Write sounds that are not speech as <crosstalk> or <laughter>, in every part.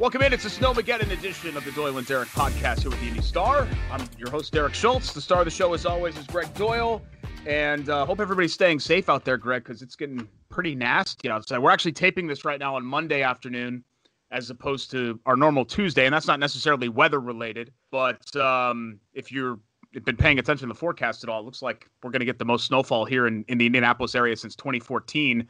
Welcome in. It's a Snowmageddon edition of the Doyel and Derek podcast here with the Indy Star. I'm your host, Derek Schultz. The star of the show, as always, is Greg Doyel. And uh, hope everybody's staying safe out there, Greg, because it's getting pretty nasty outside. We're actually taping this right now on Monday afternoon as opposed to our normal Tuesday. And that's not necessarily weather related. But um, if you're been paying attention to the forecast at all, it looks like we're going to get the most snowfall here in, in the Indianapolis area since 2014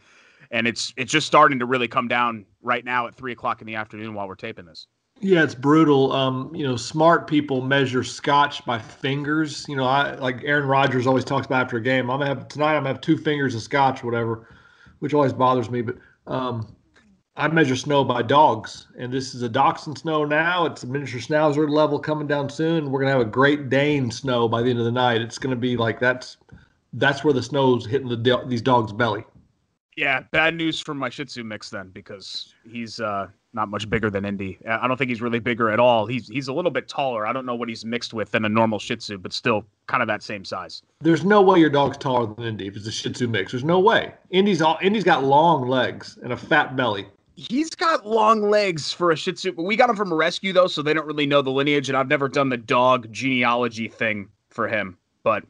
and it's it's just starting to really come down right now at three o'clock in the afternoon while we're taping this. Yeah, it's brutal. Um, you know, smart people measure scotch by fingers. You know, I like Aaron Rodgers always talks about after a game. I'm gonna have tonight. I'm gonna have two fingers of scotch, whatever, which always bothers me. But um, I measure snow by dogs, and this is a dachshund snow now. It's a miniature schnauzer level coming down soon. We're gonna have a Great Dane snow by the end of the night. It's gonna be like that's that's where the snow's hitting the these dogs' belly. Yeah, bad news for my Shih Tzu mix then, because he's uh, not much bigger than Indy. I don't think he's really bigger at all. He's he's a little bit taller. I don't know what he's mixed with than a normal Shih Tzu, but still kind of that same size. There's no way your dog's taller than Indy if it's a Shih Tzu mix. There's no way. Indy's all Indy's got long legs and a fat belly. He's got long legs for a Shih Tzu, but we got him from a rescue though, so they don't really know the lineage. And I've never done the dog genealogy thing for him, but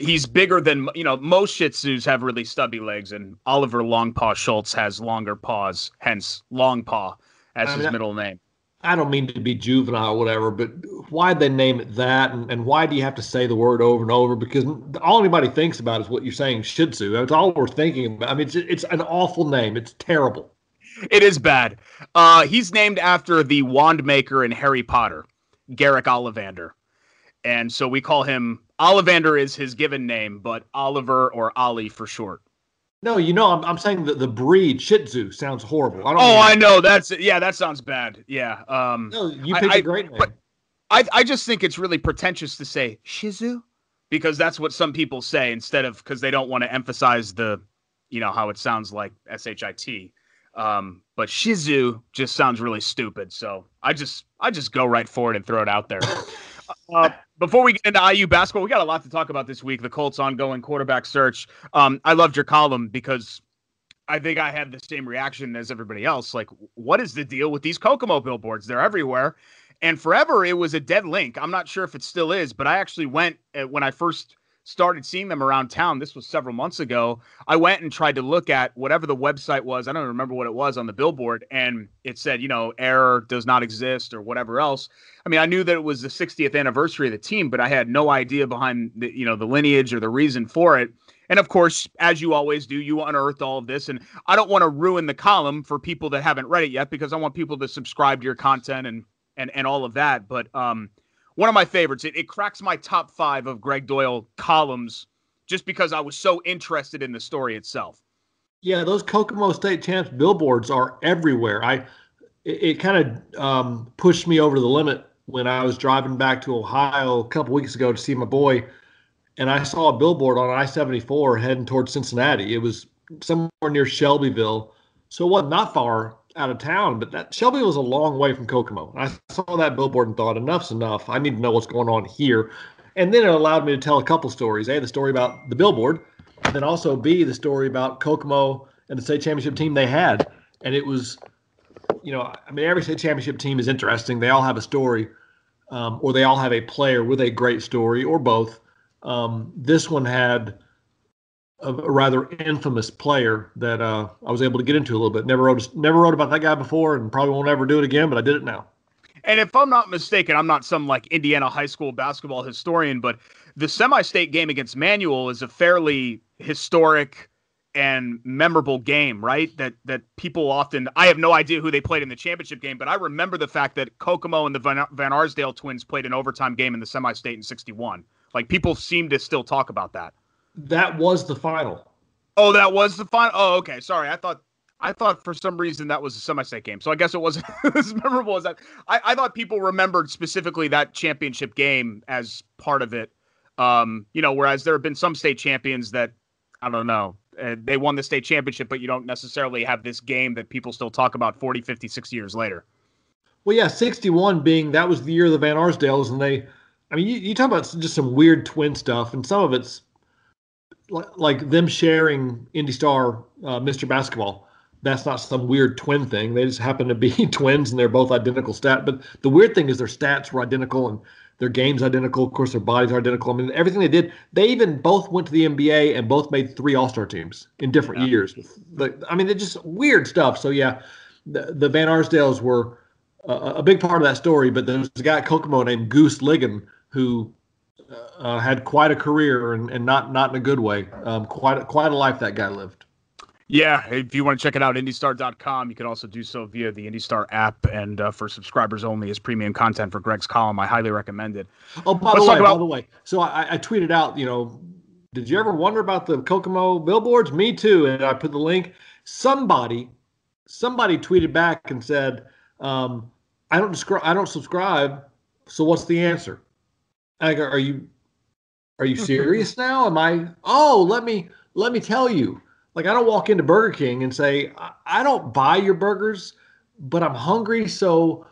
he's bigger than you know most Shih Tzus have really stubby legs, and Oliver Longpaw Schultz has longer paws, hence Longpaw as his middle name. I don't mean to be juvenile or whatever, but why'd they name it that? And, and why do you have to say the word over and over? Because all anybody thinks about is what you're saying, Shih Tzu. That's all we're thinking about. I mean, it's, it's an awful name. It's terrible. It is bad. Uh, he's named after the wand maker in Harry Potter, Garrick Ollivander. And so we call him Ollivander is his given name, but Oliver or Ollie for short. No, you know, I'm, I'm saying that the breed Shih Tzu sounds horrible. I don't oh, I know. That's yeah, that sounds bad. Yeah. Um, no, you picked I, a great name. I, I just think it's really pretentious to say Shih Tzu because that's what some people say instead of because they don't want to emphasize the, you know, how it sounds like S H I T. Um, but Shih Tzu just sounds really stupid. So I just I just go right for it and throw it out there. <laughs> uh, before we get into IU basketball, we got a lot to talk about this week. The Colts' ongoing quarterback search. Um, I loved your column because I think I had the same reaction as everybody else. Like, what is the deal with these Kokomo billboards? They're everywhere. And forever, it was a dead link. I'm not sure if it still is, but I actually went uh, when I first started seeing them around town. This was several months ago. I went and tried to look at whatever the website was. I don't remember what it was on the billboard, and it said, you know, error does not exist or whatever else. I mean, I knew that it was the 60th anniversary of the team, but I had no idea behind the, you know, the lineage or the reason for it. And of course, as you always do, you unearthed all of this. And I don't want to ruin the column for people that haven't read it yet because I want people to subscribe to your content and and and all of that. But um, one of my favorites. It, it cracks my top five of Greg Doyel columns just because I was so interested in the story itself. Yeah, those Kokomo State champs billboards are everywhere. I it, it kind of um, pushed me over the limit when I was driving back to Ohio a couple weeks ago to see my boy, and I saw a billboard on I seventy four heading towards Cincinnati. It was somewhere near Shelbyville, so it wasn't far out of town, but that Shelby was a long way from Kokomo. I saw that billboard and thought, enough's enough. I need to know what's going on here. And then it allowed me to tell a couple stories. A, the story about the billboard, and then also B, the story about Kokomo and the state championship team they had. And it was, you know, I mean, every state championship team is interesting. They all have a story, um, or they all have a player with a great story, or both. Um, this one had a, rather infamous player that uh, I was able to get into a little bit. Never wrote never wrote about that guy before, and probably won't ever do it again. But I did it now. And if I'm not mistaken, I'm not some like Indiana high school basketball historian, but the semi-state game against Manual is a fairly historic and memorable game, right? That that people often I have no idea who they played in the championship game, but I remember the fact that Kokomo and the Van Arsdale twins played an overtime game in the semi-state in '61. Like people seem to still talk about that. That was the final. Oh, that was the final. Oh, okay. Sorry, I thought I thought for some reason that was a semi-state game, so I guess it wasn't <laughs> as memorable as that. I, I thought people remembered specifically that championship game as part of it. Um, you know, whereas there have been some state champions that I don't know, uh, they won the state championship, but you don't necessarily have this game that people still talk about 40, 50, 60 years later. Well, yeah, 61 being that was the year of the Van Arsdales, and they, I mean, you, you talk about just some weird twin stuff, and some of it's like, like them sharing Indy Star uh, Mr. Basketball that's not some weird twin thing. They just happen to be <laughs> twins and they're both identical stat. But the weird thing is their stats were identical and their games identical. Of course, their bodies are identical. I mean, everything they did. They even both went to the NBA and both made three All Star teams in different yeah. years. But I mean, they're just weird stuff. So yeah, the, the Van Arsdales were a, a, big part of that story. But there's a guy at Kokomo named Goose Ligon who uh, had quite a career and, and not not in a good way. Um, quite quite a life that guy lived. Yeah, if you want to check it out, IndyStar.com. You can also do so via the IndyStar app, and uh, for subscribers only as premium content for Greg's column. I highly recommend it. Oh, by Let's the way, about- by the way, so I, I tweeted out, you know, did you ever wonder about the Kokomo billboards? Me too. And I put the link. Somebody, somebody tweeted back and said, um, "I don't describe, I don't subscribe. So what's the answer?" I go, "Are you, are you <laughs> serious now? Am I? Oh, let me, let me tell you." Like I don't walk into Burger King and say, I don't buy your burgers, but I'm hungry, so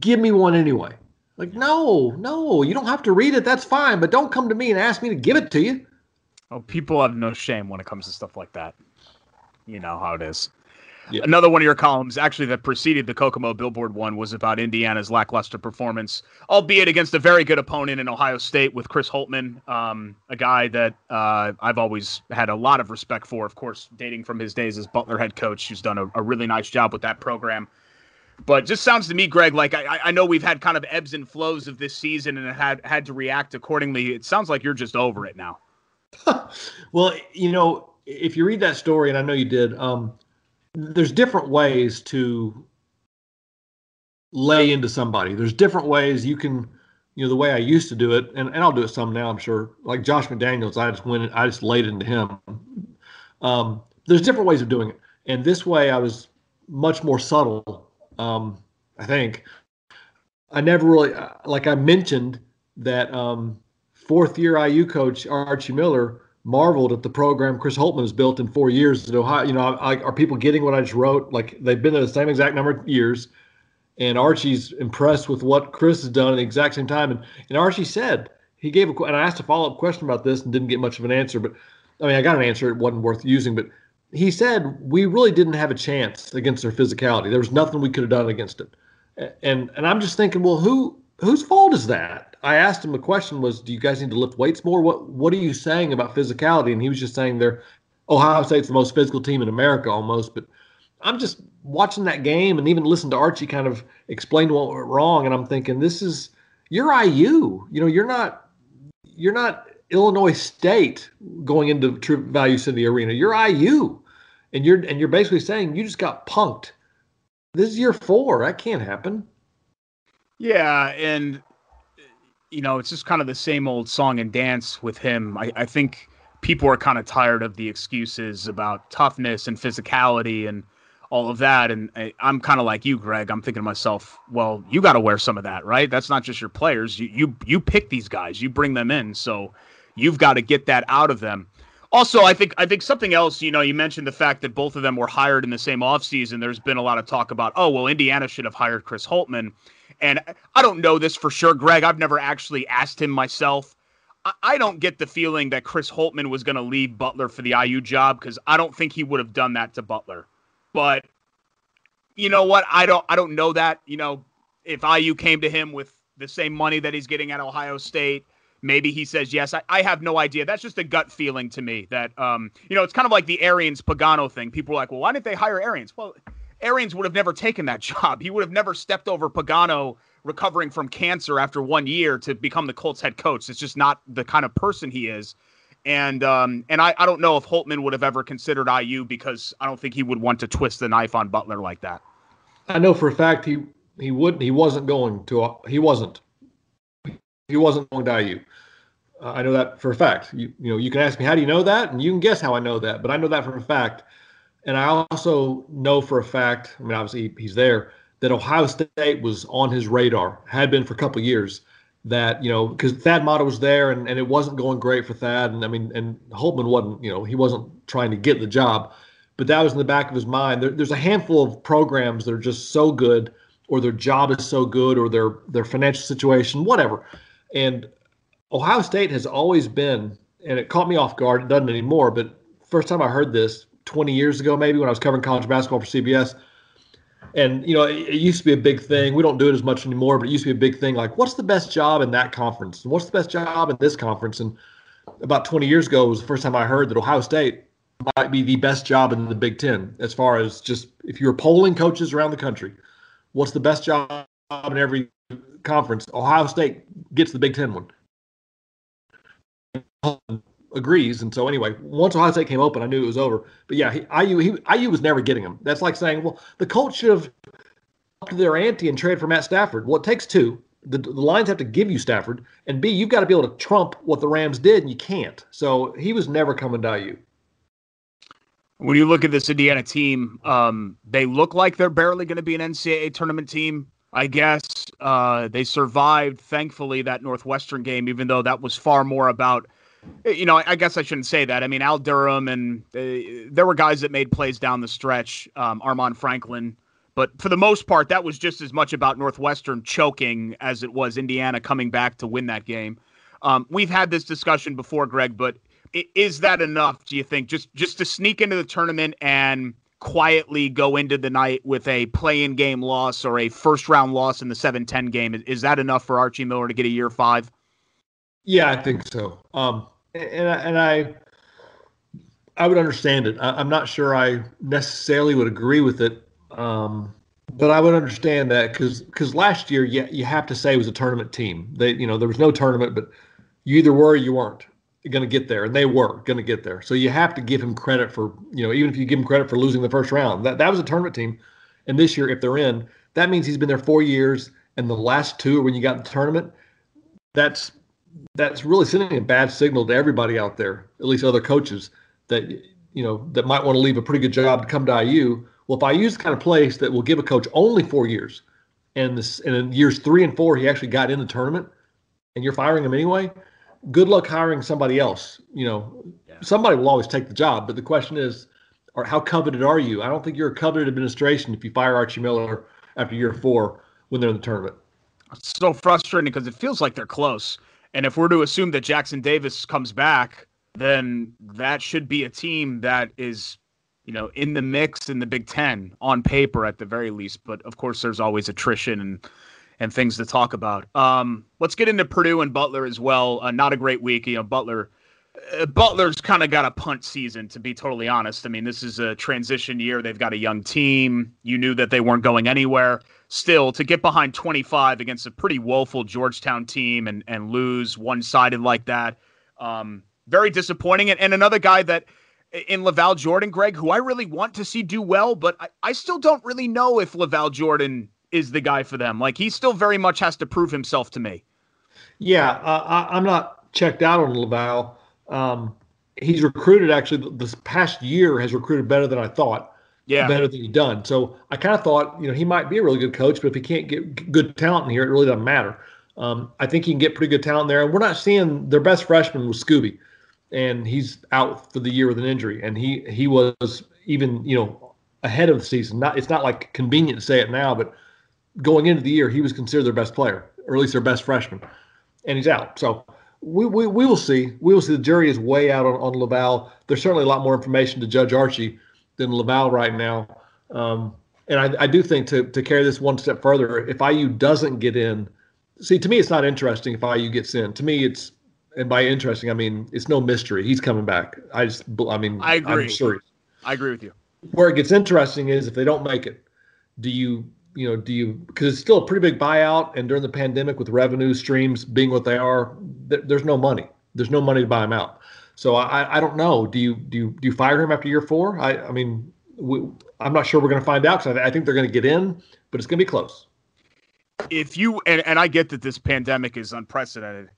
give me one anyway. Like, no, no, you don't have to read it. That's fine, but don't come to me and ask me to give it to you. Oh, people have no shame when it comes to stuff like that. You know how it is. Yeah. Another one of your columns, actually, that preceded the Kokomo Billboard one, was about Indiana's lackluster performance, albeit against a very good opponent in Ohio State with Chris Holtmann, um, a guy that uh, I've always had a lot of respect for, of course, dating from his days as Butler head coach, who's done a, a really nice job with that program. But just sounds to me, Greg, like I, I know we've had kind of ebbs and flows of this season and had had to react accordingly. It sounds like you're just over it now. <laughs> well, you know, if you read that story, and I know you did, um, there's different ways to lay into somebody. There's different ways you can, you know, the way I used to do it, and, and I'll do it some now, I'm sure. Like Josh McDaniels, I just went, I just laid into him. Um, there's different ways of doing it, and this way I was much more subtle. Um, I think I never really, like I mentioned that um, fourth year IU coach Archie Miller marveled at the program Chris Holtmann has built in four years at Ohio. You know, I, are people getting what I just wrote? Like they've been there the same exact number of years, and Archie's impressed with what Chris has done at the exact same time. And, and Archie said he gave a and I asked a follow up question about this and didn't get much of an answer. But I mean, I got an answer. It wasn't worth using, but he said we really didn't have a chance against their physicality. There was nothing we could have done against it. And and I'm just thinking, well, who whose fault is that? I asked him a question was, do you guys need to lift weights more? What What are you saying about physicality? And he was just saying they're Ohio State's the most physical team in America almost. But I'm just watching that game and even listen to Archie kind of explain what went wrong, and I'm thinking this is you're IU. You know, you're not you're not Illinois State going into True Value City Arena. You're IU, and you're and you're basically saying you just got punked. This is year four. That can't happen. Yeah, and you know, it's just kind of the same old song and dance with him. I, I think people are kind of tired of the excuses about toughness and physicality and all of that. And I, am kind of like you, Greg. I'm thinking to myself, well, you got to wear some of that, right? That's not just your players. You you you pick these guys, you bring them in, so you've got to get that out of them. Also, I think I think something else, you know, you mentioned the fact that both of them were hired in the same offseason. There's been a lot of talk about, oh, well, Indiana should have hired Chris Holtmann. And I don't know this for sure, Greg. I've never actually asked him myself. I don't get the feeling that Chris Holtmann was going to leave Butler for the IU job because I don't think he would have done that to Butler. But you know what? I don't. I don't know that. You know, if IU came to him with the same money that he's getting at Ohio State, maybe he says yes. I, I have no idea. That's just a gut feeling to me. That um, you know, it's kind of like the Arians Pagano thing. People are like, well, why didn't they hire Arians? Well, Arians would have never taken that <laughs> job. He would have never stepped over Pagano recovering from cancer after one year to become the Colts head coach. It's just not the kind of person he is. And um, and I, I don't know if Holtmann would have ever considered IU because I don't think he would want to twist the knife on Butler like that. I know for a fact he he wouldn't he wasn't going to he wasn't he wasn't going to IU. Uh, I know that for a fact. You, you know, you can ask me, how do you know that? And you can guess how I know that, but I know that for a fact. And I also know for a fact, I mean, obviously he's there, that Ohio State was on his radar, had been for a couple years. That, you know, because Thad Matta was there and, and it wasn't going great for Thad. And I mean, and Holtmann wasn't, you know, he wasn't trying to get the job, but that was in the back of his mind. There, there's a handful of programs that are just so good, or their job is so good, or their their financial situation, whatever. And Ohio State has always been, and it caught me off guard. It doesn't anymore, but first time I heard this 20 years ago, maybe when I was covering college basketball for CBS. And you know, it, it, used to be a big thing. We don't do it as much anymore, but it used to be a big thing. Like, what's the best job in that conference? And what's the best job in this conference? And about 20 years ago was the first time I heard that Ohio State might be the best job in the Big Ten as far as just if you're polling coaches around the country, what's the best job in every conference? Ohio State gets the Big Ten one agrees. And so anyway, once Ohio State came open, I knew it was over. But yeah, he, IU he, IU was never getting him. That's like saying, well, the Colts should have upped their ante and traded for Matt Stafford. Well, it takes two. The, the Lions have to give you Stafford, and B, you've got to be able to trump what the Rams did, and you can't. So he was never coming to IU. When you look at this Indiana team, um, they look like they're barely going to be an NCAA tournament team. I guess uh, they survived, thankfully, that Northwestern game, even though that was far more about – you know, I guess I shouldn't say that. I mean, Al Durham and uh, there were guys that made plays down the stretch, um, Armaan Franklin. But for the most part, that was just as much about Northwestern choking as it was Indiana coming back to win that game. Um, we've had this discussion before, Greg, but is that enough? Do you think just just to sneak into the tournament and quietly go into the night with a play-in game loss or a first-round loss in the 7-10 game? Is that enough for Archie Miller to get a year five? Yeah, I think so. Um, and and I I would understand it. I, am not sure I necessarily would agree with it, um, but I would understand that because because last year, yeah, you have to say it was a tournament team. They you know there was no tournament, but you either were or you weren't going to get there, and they were going to get there. So you have to give him credit for you know even if you give him credit for losing the first round, that that was a tournament team. And this year, if they're in, that means he's been there four years, and the last two are when you got the tournament. That's that's really sending a bad signal to everybody out there, at least other coaches that you know that might want to leave a pretty good job to come to IU. Well, if IU's the kind of place that will give a coach only four years, and this and in years three and four he actually got in the tournament, and you're firing him anyway, good luck hiring somebody else. You know, yeah. somebody will always take the job, but the question is, or how coveted are you? I don't think you're a coveted administration if you fire Archie Miller after year four when they're in the tournament. It's so frustrating because it feels like they're close. And if we're to assume that Jackson Davis comes back, then that should be a team that is, you know, in the mix in the Big Ten on paper at the very least. But of course, there's always attrition and and things to talk about. Um, let's get into Purdue and Butler as well. Uh, not a great week, you know. Butler, uh, Butler's kind of got a punt season, to be totally honest. I mean, this is a transition year. They've got a young team. You knew that they weren't going anywhere still to get behind 25 against a pretty woeful Georgetown team and and lose one sided like that, um, very disappointing. And, and another guy that in LaVall Jordan, Greg, who I really want to see do well, but I, I still don't really know if LaVall Jordan is the guy for them. Like he still very much has to prove himself to me. Yeah, uh, I, am not checked out on LaVall. Um, he's recruited actually this past year has recruited better than I thought yeah. better than he's done. So I kind of thought, you know, he might be a really good coach, but if he can't get good talent in here, it really doesn't matter. Um, I think he can get pretty good talent there. And we're not seeing their best freshman was Scooby, and he's out for the year with an injury. And he he was even you know ahead of the season. Not it's not like convenient to say it now, but going into the year, he was considered their best player, or at least their best freshman, and he's out. So. We, we, we will see. We will see. The jury is way out on, on LaVall. There's certainly a lot more information to Judge Archie than LaVall right now. Um, and I, I, do think to, to carry this one step further, if IU doesn't get in, see, to me, it's not interesting if IU gets in. To me, it's, and by interesting, I mean, it's no mystery. He's coming back. I just, I mean, I agree. I'm sure. I agree with you. Where it gets interesting is if they don't make it, do you, you know, do you, because it's still a pretty big buyout. And during the pandemic, with revenue streams being what they are, th- there's no money. There's no money to buy them out. So I, I don't know. Do you do you, do you fire him after year four? I I mean, we, I'm not sure we're going to find out because I, I think they're going to get in, but it's going to be close. If you and, and I get that this pandemic is unprecedented,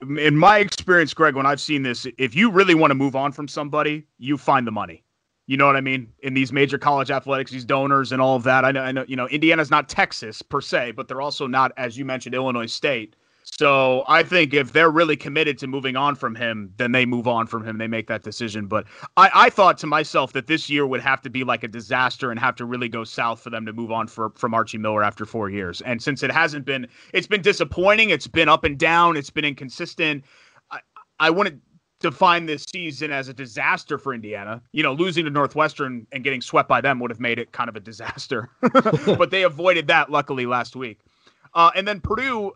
in my experience, Greg, when I've seen this, if you really want to move on from somebody, you find the money. You know what I mean? In these major college athletics, these donors and all of that. I know, I know, you know, Indiana's not Texas per se, but they're also not, as you mentioned, Illinois State. So I think if they're really committed to moving on from him, then they move on from him. They make that decision. But I, I thought to myself that this year would have to be like a disaster and have to really go south for them to move on for, from Archie Miller after four years. And since it hasn't been, it's been disappointing. It's been up and down. It's been inconsistent. I, I wouldn't define this season as a disaster for Indiana. You know, losing to Northwestern and getting swept by them would have made it kind of a disaster. <laughs> but they avoided that luckily last week. Uh, and then Purdue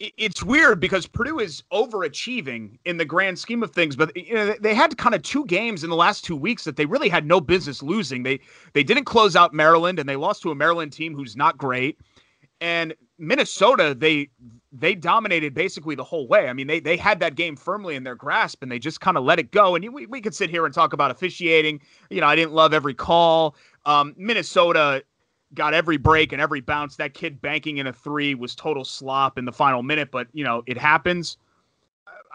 it's weird because Purdue is overachieving in the grand scheme of things, but you know they had kind of two games in the last two weeks that they really had no business losing. They they didn't close out Maryland, and they lost to a Maryland team who's not great. And Minnesota, they they dominated basically the whole way. I mean, they they had that game firmly in their grasp, and they just kind of let it go. And we we could sit here and talk about officiating. You know, I didn't love every call. Um, Minnesota got every break and every bounce. That kid banking in a three was total slop in the final minute, but you know, it happens.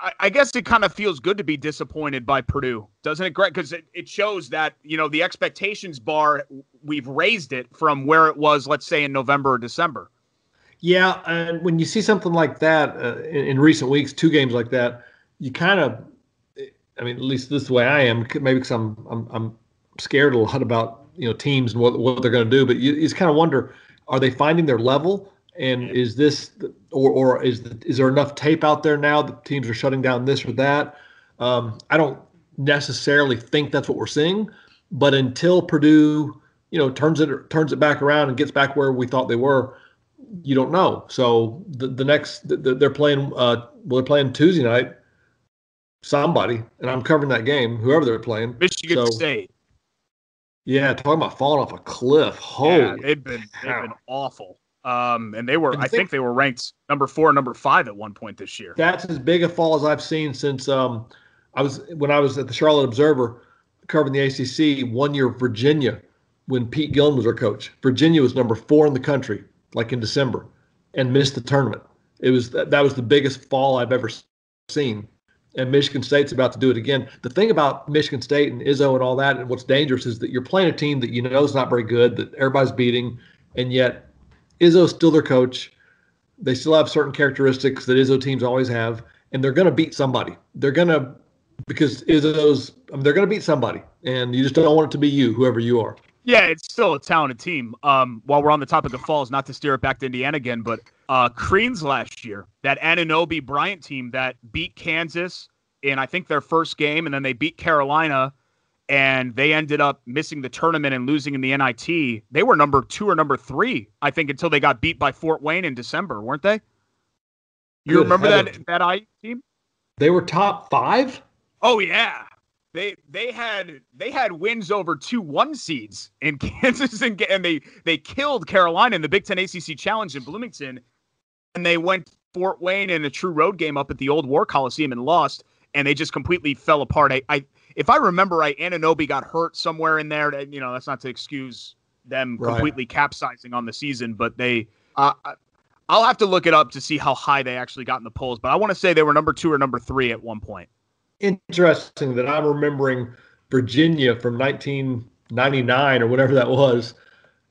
I, I guess it kind of feels good to be disappointed by Purdue, doesn't it, Greg? Because it, it shows that, you know, the expectations bar, we've raised it from where it was, let's say, in November or December. Yeah. And when you see something like that uh, in, in recent weeks, two games like that, you kind of, I mean, at least this way I am, maybe because I'm, I'm, I'm scared a lot about you know teams and what, what they're going to do. But you, you just kind of wonder: Are they finding their level? And is this, or or is the, is there enough tape out there now that teams are shutting down this or that? Um, I don't necessarily think that's what we're seeing, but until Purdue, you know, turns it turns it back around and gets back where we thought they were, you don't know. So the the next the, they're playing uh well, they're playing Tuesday night. Somebody, and I'm covering that game, whoever they're playing. Michigan so, State. Yeah, talking about falling off a cliff. Holy yeah, they've been they've been awful. Um, and they were, and I think, think, they were ranked number four, number five at one point this year. That's as big a fall as I've seen since um, I was when I was at the Charlotte Observer covering the ACC one year. Virginia, when Pete Gillen was our coach, Virginia was number four in the country, like in December, and missed the tournament. It was that, that was the biggest fall I've ever seen and Michigan State's about to do it again. The thing about Michigan State and Izzo and all that, and what's dangerous is that you're playing a team that you know is not very good, that everybody's beating, and yet Izzo's still their coach. They still have certain characteristics that Izzo teams always have, and they're going to beat somebody. They're going to because Izzo's I mean, they're going to beat somebody, and you just don't want it to be you, whoever you are. Yeah, it's still a talented team. Um, while we're on the topic of falls, not to steer it back to Indiana again, but uh, Crean's last year, that Anunoby Bryant team that beat Kansas in I think their first game, and then they beat Carolina, and they ended up missing the tournament and losing in the NIT. They were number two or number three, I think, until they got beat by Fort Wayne in December, weren't they? You Good remember that that I team? They were top five. Oh yeah, they they had they had wins over two one seeds in <laughs> Kansas and, and they they killed Carolina in the Big Ten ACC Challenge in Bloomington, they went Fort Wayne in a true road game up at the old War Coliseum and lost, and they just completely fell apart. I, I if I remember right, Anunoby got hurt somewhere in there. you know, that's not to excuse them right. completely capsizing on the season, but they. Uh, I'll have to look it up to see how high they actually got in the polls, but I want to say they were number two or number three at one point interesting that I'm remembering Virginia from 1999 or whatever that was,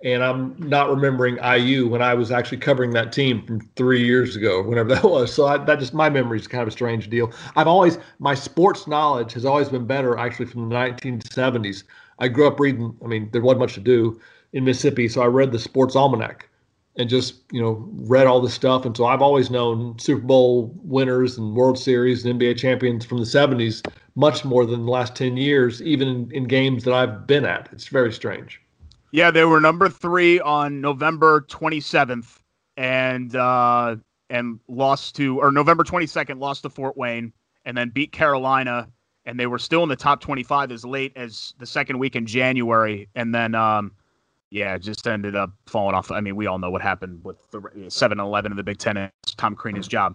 and I'm not remembering IU when I was actually covering that team from three years ago, whenever <laughs> that was. So I, that just my memory is kind of a strange deal. I've always my sports knowledge has always been better actually from the 1970s. I grew up reading. I mean, there wasn't much to do in Mississippi, so I read the Sports Almanac and just you know read all this stuff and so i've always known super bowl winners and world series and nba champions from the 70s much more than the last 10 years even in, in games that i've been at it's very strange yeah they were number three on november 27th and uh and lost to or november 22nd lost to fort wayne and then beat carolina and they were still in the top 25 as late as the second week in january and then um yeah, just ended up falling off. I mean, we all know what happened with the 7-Eleven in the Big Ten and Tom Crean his job.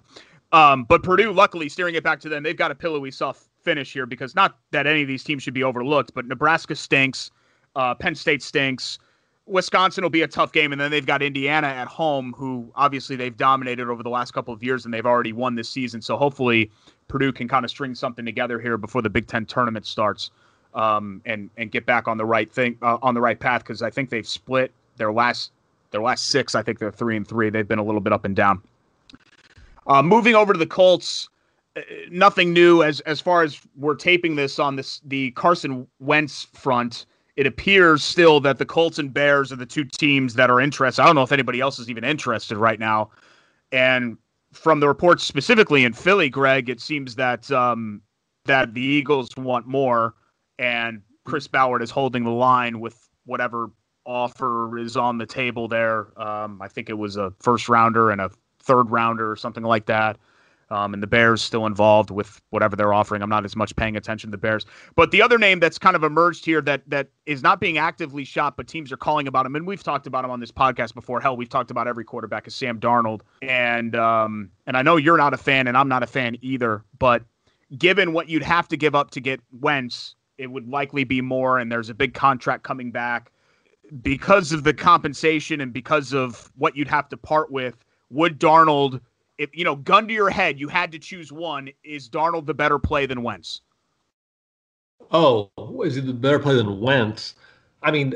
Um, but Purdue, luckily, steering it back to them, they've got a pillowy soft finish here because not that any of these teams should be overlooked, but Nebraska stinks, uh, Penn State stinks, Wisconsin will be a tough game, and then they've got Indiana at home, who obviously they've dominated over the last couple of years, and they've already won this season. So hopefully, Purdue can kind of string something together here before the Big Ten tournament starts, um, and and get back on the right thing uh, on the right path because I think they've split their last their last six. I think they're three and three. They've been a little bit up and down. Uh, moving over to the Colts, uh, nothing new as as far as we're taping this on this the Carson Wentz front it appears still that the Colts and Bears are the two teams that are interested. I don't know if anybody else is even interested right now. And from the reports specifically in Philly, Greg, it seems that um, that the Eagles want more, and Chris Ballard is holding the line with whatever offer is on the table there. Um, I think it was a first rounder and a third rounder or something like that. Um, and the Bears still involved with whatever they're offering. I'm not as much paying attention to the Bears. But the other name that's kind of emerged here that that is not being actively shot, but teams are calling about him, and we've talked about him on this podcast before. Hell, we've talked about every quarterback is Sam Darnold, and um, and I know you're not a fan, and I'm not a fan either. But given what you'd have to give up to get Wentz, it would likely be more, and there's a big contract coming back because of the compensation and because of what you'd have to part with. Would Darnold if you know, gun to your head, you had to choose one. Is Darnold the better play than Wentz? Oh, is he the better play than Wentz? I mean,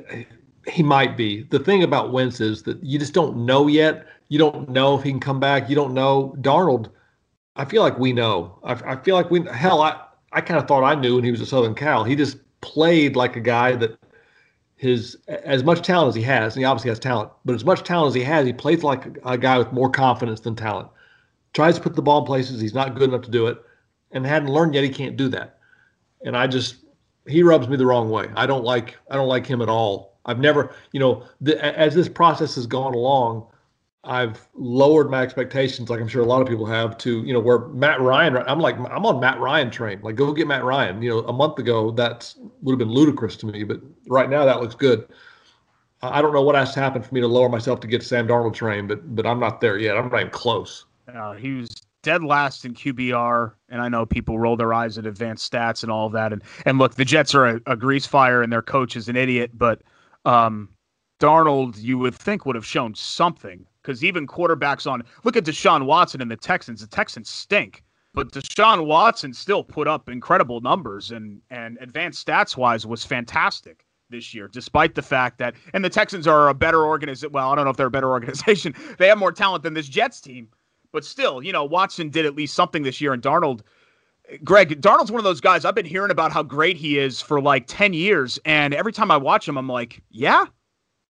he might be. The thing about Wentz is that you just don't know yet. You don't know if he can come back. You don't know. Darnold, I feel like we know. I, I feel like we hell. I I kind of thought I knew when he was a Southern Cal. He just played like a guy that his as much talent as he has, and he obviously has talent, but as much talent as he has, he plays like a, a guy with more confidence than talent tries to put the ball in places he's not good enough to do it, and hadn't learned yet he can't do that. And I just he rubs me the wrong way. I don't like I don't like him at all. I've never, you know, the, as this process has gone along, I've lowered my expectations, like I'm sure a lot of people have, to you know where Matt Ryan. I'm like I'm on Matt Ryan train. Like go get Matt Ryan. You know, a month ago that would have been ludicrous to me, but right now that looks good. I don't know what has to happen for me to lower myself to get Sam Darnold train, but but I'm not there yet. I'm not even close. Uh, he was dead last in QBR, and I know people roll their eyes at advanced stats and all of that. And and look, the Jets are a, a grease fire, and their coach is an idiot. But um, Darnold, you would think would have shown something because even quarterbacks on look at Deshaun Watson and the Texans. The Texans stink, but Deshaun Watson still put up incredible numbers and and advanced stats wise was fantastic this year, despite the fact that and the Texans are a better organization. Well, I don't know if they're a better <laughs> organization. They have more talent than this Jets team but still, you know, Watson did at least something this year, and Darnold. Greg, Darnold's one of those guys I've been hearing about how great he is for like 10 years. And every time I watch him, I'm like, yeah,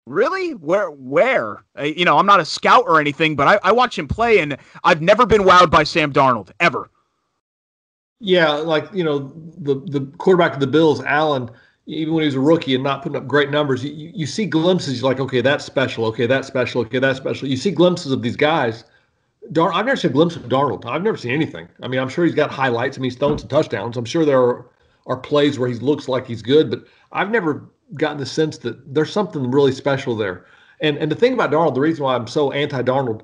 really? Where, where? Uh, you know, I'm not a scout or anything, but I, I watch him play and I've never been wowed by Sam Darnold ever. Yeah. Like, you know, the, the quarterback of the Bills, Allen, even when he was a rookie and not putting up great numbers, you, you see glimpses. You're like, okay, that's special. Okay, that's special. Okay, that's special. You see glimpses of these guys Dar- I've never seen a glimpse of Darnold. I've never seen anything. I mean, I'm sure he's got highlights. I mean, he's thrown some touchdowns. I'm sure there are, are plays where he looks like he's good, but I've never gotten the sense that there's something really special there. And and the thing about Darnold, the reason why I'm so anti-Darnold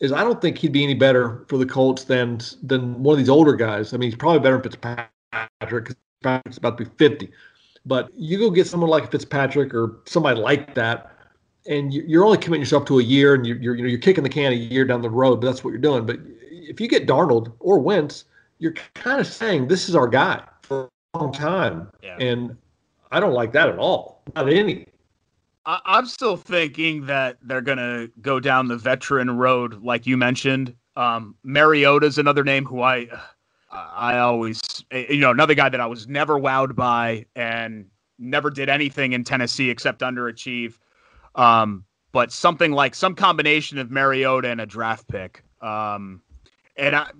is I don't think he'd be any better for the Colts than than one of these older guys. I mean, he's probably better than Fitzpatrick because Fitzpatrick's about to be 50. But you go get someone like Fitzpatrick or somebody like that and you're only committing yourself to a year, and you're, you're you know you're kicking the can a year down the road. But that's what you're doing. But if you get Darnold or Wentz, you're kind of saying this is our guy for a long time, yeah. and I don't like that at all. Not any. I'm still thinking that they're gonna go down the veteran road, like you mentioned. Um, Mariota's another name who I, I always, you know, another guy that I was never wowed by and never did anything in Tennessee except underachieve. Um, but something like some combination of Mariota and a draft pick. Um, and I,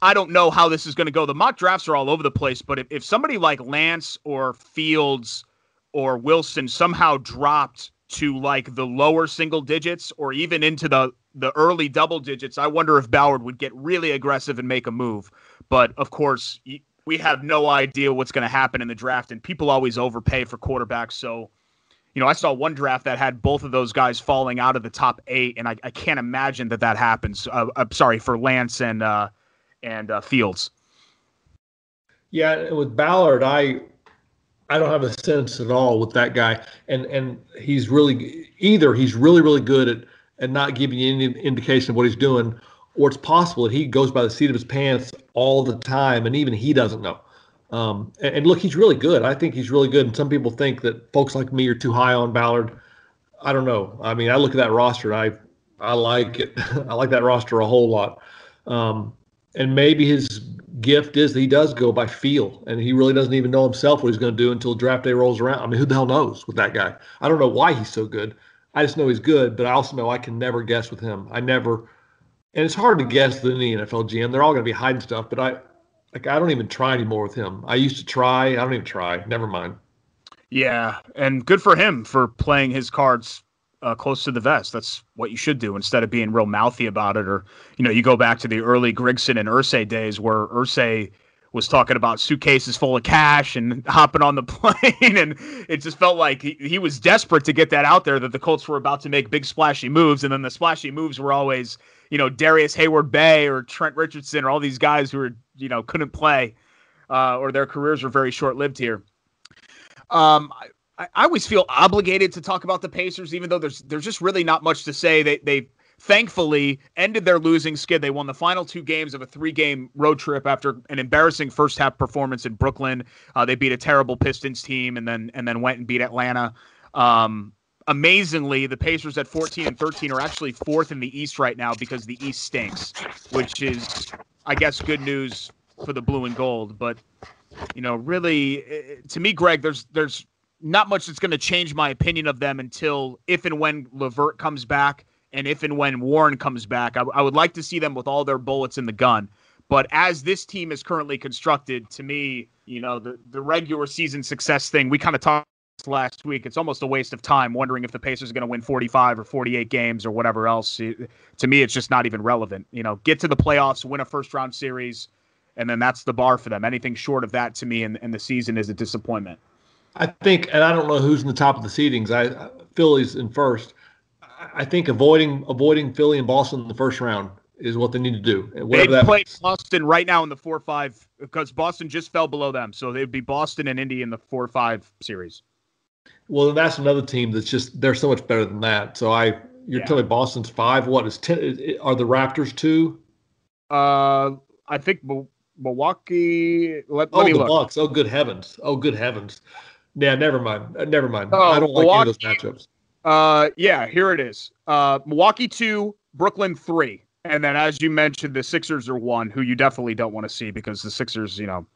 I don't know how this is going to go. The mock drafts are all over the place, but if, if somebody like Lance or Fields or Wilson somehow dropped to like the lower single digits or even into the the early double digits, I wonder if Ballard would get really aggressive and make a move. But of course, we have no idea what's going to happen in the draft, and people always overpay for quarterbacks. So you know, I saw one draft that had both of those guys falling out of the top eight, and I, I can't imagine that that happens. Uh, I'm sorry for Lance and uh, and uh, Fields. Yeah, with Ballard, I I don't have a sense at all with that guy, and and he's really either he's really really good at at not giving you any indication of what he's doing, or it's possible that he goes by the seat of his pants all the time, and even he doesn't know. Um, and, and, look, he's really good. I think he's really good. And some people think that folks like me are too high on Ballard. I don't know. I mean, I look at that roster. and I I like it. <laughs> I like that roster a whole lot. Um, and maybe his gift is that he does go by feel, and he really doesn't even know himself what he's going to do until draft day rolls around. I mean, who the hell knows with that guy? I don't know why he's so good. I just know he's good, but I also know I can never guess with him. I never, and it's hard to guess with any NFL GM. They're all going to be hiding stuff, but I, like, I don't even try anymore with him. I used to try. I don't even try. Never mind. Yeah, and good for him for playing his cards uh, close to the vest. That's what you should do instead of being real mouthy about it. Or, you know, you go back to the early Grigson and Irsay days where Irsay was talking about suitcases full of cash and <laughs> hopping on the <laughs> plane. And it just felt like he, he was desperate to get that out there that the Colts were about to make big splashy moves. And then the splashy moves were always, you know, Darrius Heyward-Bey or Trent Richardson or all these guys who were, you know, couldn't play uh, or their careers were very short lived here. Um, I, I always feel obligated to talk about the Pacers, even though there's there's just really not much to say. They they thankfully ended their losing skid. They won the final two games of a three game road trip after an embarrassing first half performance in Brooklyn. Uh, they beat a terrible Pistons team and then and then went and beat Atlanta. Um, amazingly, the Pacers at 14 and 13 are actually fourth in the East right now because the East stinks, which is, I guess, good news for the blue and gold. But you know, really, eh, to me, Greg, there's there's not much that's going to change my opinion of them until if and when LeVert comes back and if and when Warren comes back. I, I, would like to see them with all their bullets in the gun. But as this team is currently constructed, to me, you know, the, the regular season success thing, we kind of talked last week. It's almost a waste of time wondering if the Pacers are going to win 45 or 48 games or whatever else. To me, it's just not even relevant. You know, get to the playoffs, win a first round series, and then that's the bar for them. Anything short of that to me in, in the season is a disappointment. I think, and I don't know who's in the top of the seedings. I Philly's in first. I think avoiding avoiding Philly and Boston in the first round is what they need to do. They play means. Boston right now in the four five because Boston just fell below them, so they'd be Boston and Indy in the four five series. Well, that's another team that's just they're so much better than that. So I, you're yeah. telling me Boston's five. What is ten? Are the Raptors two? Uh, I think Milwaukee. Let, oh, let me the look. Bucks. Oh, good heavens. Oh, good heavens. Yeah, never mind. Uh, never mind. Oh, I don't like Milwaukee, any of those matchups. Uh, yeah, here it is. Uh, Milwaukee two, Brooklyn three, and then as you mentioned, the Sixers are one, who you definitely don't want to see because the Sixers, you know,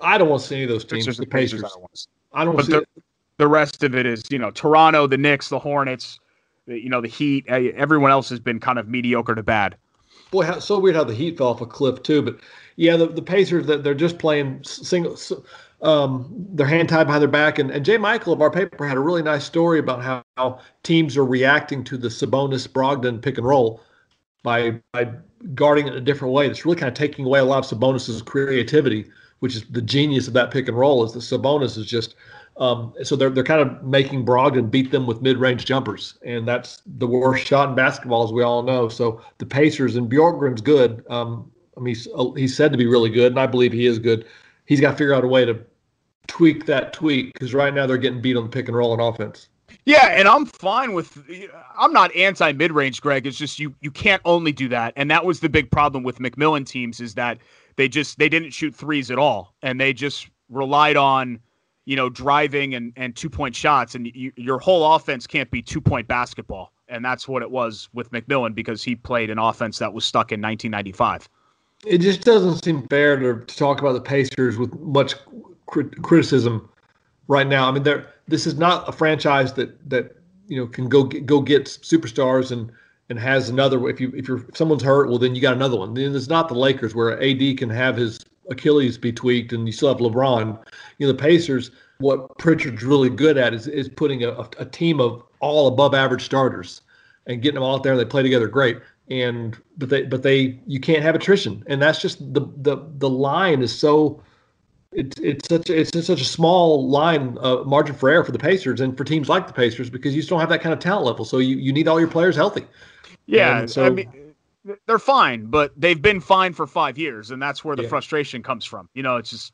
I don't want to see any of those teams. Sixers the Pacers, Pacers I don't want to see. I don't but see the, rest of it is, you know, Toronto, the Knicks, the Hornets, you know, the Heat. Everyone else has been kind of mediocre to bad. Boy, how, so weird how the Heat fell off a cliff too. But yeah, the, the Pacers that they're just playing single um, their hand tied behind their back. And, and J. Michael of our paper had a really nice story about how, how teams are reacting to the Sabonis Brogdon pick and roll by by guarding it in a different way. It's really kind of taking away a lot of Sabonis's creativity, which is the genius of that pick and roll. Is that Sabonis is just um, so they're they're kind of making Brogdon beat them with mid range jumpers, and that's the worst shot in basketball, as we all know. So the Pacers and Bjorkgren's good. Um, I mean, he's, he's said to be really good, and I believe he is good. He's got to figure out a way to tweak that tweak because right now they're getting beat on the pick and roll on offense. Yeah, and I'm fine with. I'm not anti mid range, Greg. It's just you you can't only do that, and that was the big problem with McMillan teams is that they just they didn't shoot threes at all, and they just relied on you know driving and and two point shots, and you, your whole offense can't be two point basketball, and that's what it was with McMillan because he played an offense that was stuck in 1995. It just doesn't seem fair to, to talk about the Pacers with much crit- criticism right now. I mean, there this is not a franchise that that you know can go get, go get superstars and and has another. If you if you're if someone's hurt, well then you got another one. Then it's not the Lakers where AD can have his Achilles be tweaked and you still have LeBron. You know the Pacers. What Pritchard's really good at is is putting a, a team of all above average starters and getting them all out there and they play together great and but they but they you can't have attrition and that's just the the the line is so it's it's such a, it's such a small line uh, margin for error for the Pacers and for teams like the Pacers because you just don't have that kind of talent level. So you, you need all your players healthy. Yeah, so I mean they're fine, but they've been fine for five years, and that's where the yeah. frustration comes from. You know, it's just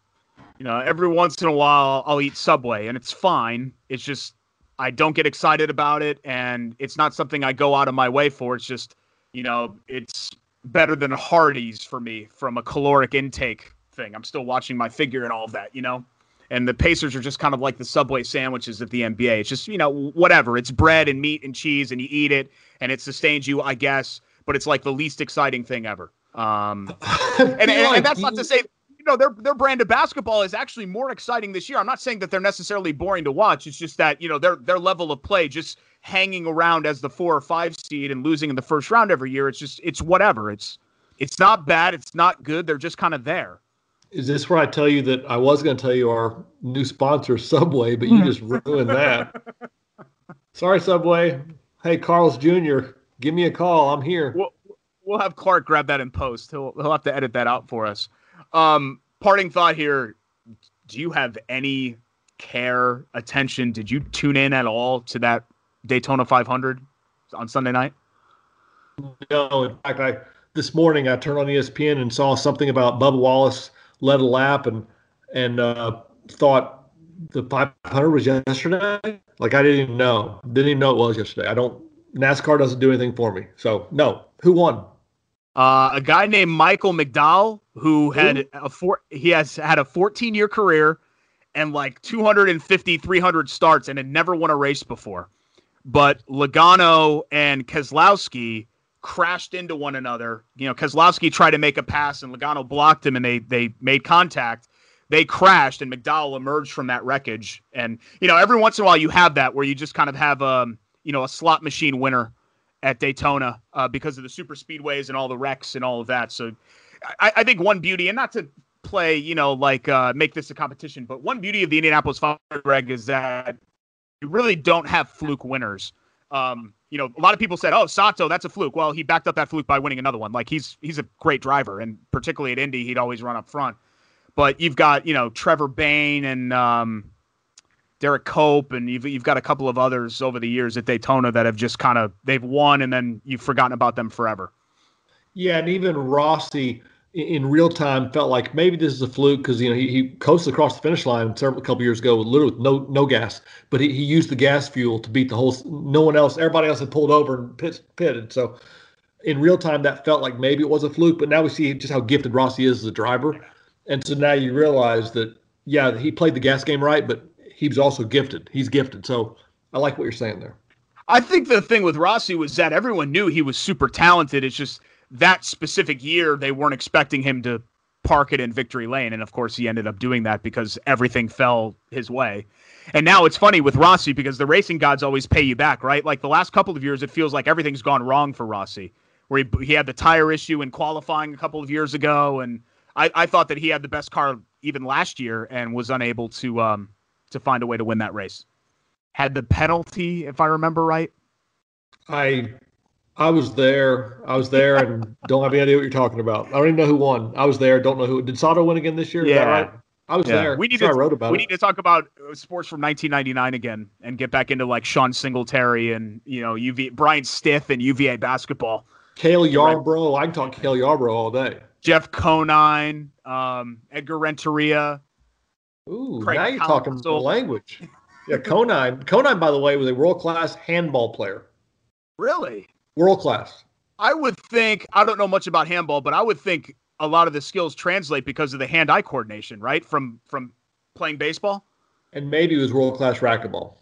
You know, every once in a while I'll eat Subway and it's fine. It's just I don't get excited about it and it's not something I go out of my way for. It's just, you know, it's better than Hardee's for me from a caloric intake thing. I'm still watching my figure and all of that, you know? And the Pacers are just kind of like the Subway sandwiches at the NBA. It's just, you know, whatever. It's bread and meat and cheese and you eat it and it sustains you, I guess, but it's like the least exciting thing ever. Um, <laughs> and, and, and, that's not to say, you know, their their brand of basketball is actually more exciting this year. I'm not saying that they're necessarily boring to watch. It's just that, you know, their their level of play just hanging around as the four or five seed and losing in the first round every year. It's just it's whatever. It's it's not bad. It's not good. They're just kind of there. Is this where I tell you that I was going to tell you our new sponsor, Subway, but you just <laughs> ruined that? Sorry, Subway. Hey, Carl's Jr., give me a call. I'm here. We'll, we'll have Clark grab that in post. He'll, he'll have to edit that out for us. Um, parting thought here. Do you have any care, attention? Did you tune in at all to that Daytona 500 on Sunday night? No, in fact, I this morning I turned on ESPN and saw something about Bubba Wallace led a lap and and uh, thought the 500 was yesterday. Like I didn't even know, didn't even know it was yesterday. I don't. NASCAR doesn't do anything for me. So no, who won? Uh, a guy named Michael McDowell who had Ooh. a four. He has had a 14 year career and like 250, 300 starts and had never won a race before. But Logano and Keselowski crashed into one another. You know, Keselowski tried to make a pass and Logano blocked him and they they made contact. They crashed and McDowell emerged from that wreckage. And you know, every once in a while you have that where you just kind of have um, you know, a slot machine winner at Daytona uh, because of the super speedways and all the wrecks and all of that. So I, I think one beauty, and not to play, you know, like uh, make this a competition, but one beauty of the Indianapolis 500, Greg, is that you really don't have fluke winners. Um, you know, a lot of people said, "Oh, Sato, that's a fluke." Well, he backed up that fluke by winning another one. Like he's he's a great driver, and particularly at Indy, he'd always run up front. But you've got you know Trevor Bayne and um, Derrike Cope, and you've you've got a couple of others over the years at Daytona that have just kind of they've won, and then you've forgotten about them forever. Yeah, and even Rossi in real time felt like maybe this is a fluke because you know he, he coasted across the finish line several a couple years ago with literally no no gas, but he, he used the gas fuel to beat the whole. No one else, everybody else had pulled over and pit, pitted. So in real time, that felt like maybe it was a fluke. But now we see just how gifted Rossi is as a driver, and so now you realize that yeah, he played the gas game right, but he was also gifted. He's gifted. So I like what you're saying there. I think the thing with Rossi was that everyone knew he was super talented. It's just that specific year they weren't expecting him to park it in victory lane, and of course he ended up doing that because everything fell his way. And now it's funny with Rossi because the racing gods always pay you back, right? Like the last couple of years, it feels like everything's gone wrong for Rossi, where he, he had the tire issue in qualifying a couple of years ago, and I, I thought that he had the best car even last year and was unable to um, to find a way to win that race. Had the penalty, if I remember right. I I was there. I was there and <laughs> don't have any idea what you're talking about. I don't even know who won. I was there. Don't know who. Did Sato win again this year? Yeah. right? I was yeah. there. We need to, I wrote about we it. need to talk about uh, sports from 1999 again and get back into like Sean Singletary and you know UV Bryant Stith and UVA basketball. Cale Yarborough. I can talk Cale Yarborough all day. Jeff Conine, um, Edgar Renteria, Ooh, Craig now you're talking the language. Yeah, Conine. Conine, by the way, was a world class handball player. Really? World class. I would think I don't know much about handball, but I would think a lot of the skills translate because of the hand-eye coordination, right? From from playing baseball. And maybe he was world class racquetball.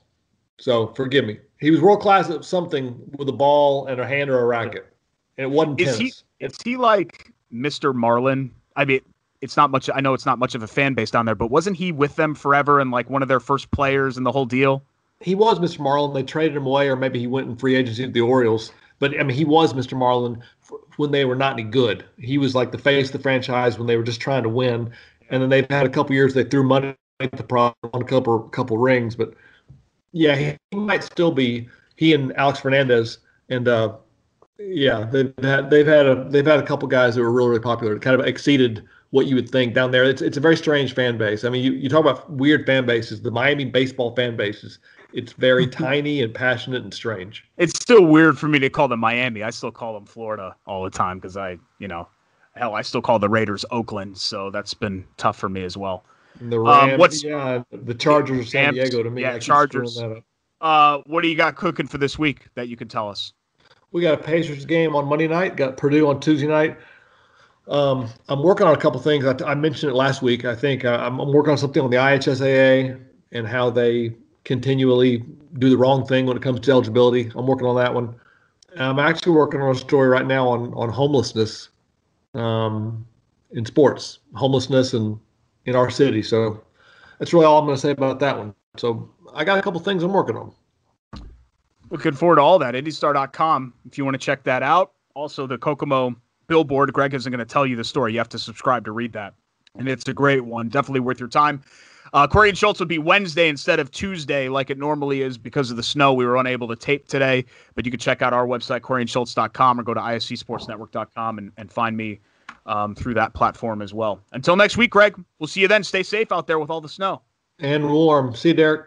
So forgive me. He was world class at something with a ball and a hand or a racket, and it wasn't is tennis. He, is he like Mr. Marlin? I mean, it's not much. I know it's not much of a fan base down there, but wasn't he with them forever and like one of their first players and the whole deal? He was Mr. Marlin. They traded him away, or maybe he went in free agency to the Orioles. But I mean, he was Mr. Marlin when they were not any good. He was like the face of the franchise when they were just trying to win. And then they've had a couple years they threw money at the problem on a couple couple rings. But yeah, he, he might still be he and Alex Fernandez and uh, yeah, they've had they've had a they've had a couple guys that were really really popular, kind of exceeded what you would think down there. It's it's a very strange fan base. I mean, you, you talk about weird fan bases. The Miami baseball fan bases. It's very <laughs> tiny and passionate and strange. It's still weird for me to call them Miami. I still call them Florida all the time because I, you know, hell, I still call the Raiders Oakland. So that's been tough for me as well. And the Um, Rams, what's- yeah, the Chargers of San Diego to me. yeah, Chargers. screwing that up. Uh, what do you got cooking for this week that you can tell us? We got a Pacers game on Monday night. Got Purdue on Tuesday night. Um, I'm working on a couple things. I, I mentioned it last week. I think uh, I'm, I'm working on something on the IHSAA and how they continually do the wrong thing when it comes to eligibility. I'm working on that one. I'm actually working on a story right now on on homelessness um, in sports, homelessness in in our city. So that's really all I'm going to say about that one. So I got a couple things I'm working on. Looking forward to all that. IndyStar.com if you want to check that out. Also, the Kokomo billboard. Greg isn't going to tell you the story. You have to subscribe to read that. And it's a great one. Definitely worth your time. Uh, Query and Schultz would be Wednesday instead of Tuesday, like it normally is because of the snow. We were unable to tape today, but you can check out our website, QueryandSchultz.com, or go to ISCSportsNetwork.com and, and find me um, through that platform as well. Until next week, Greg, we'll see you then. Stay safe out there with all the snow. And warm. See you, Derek.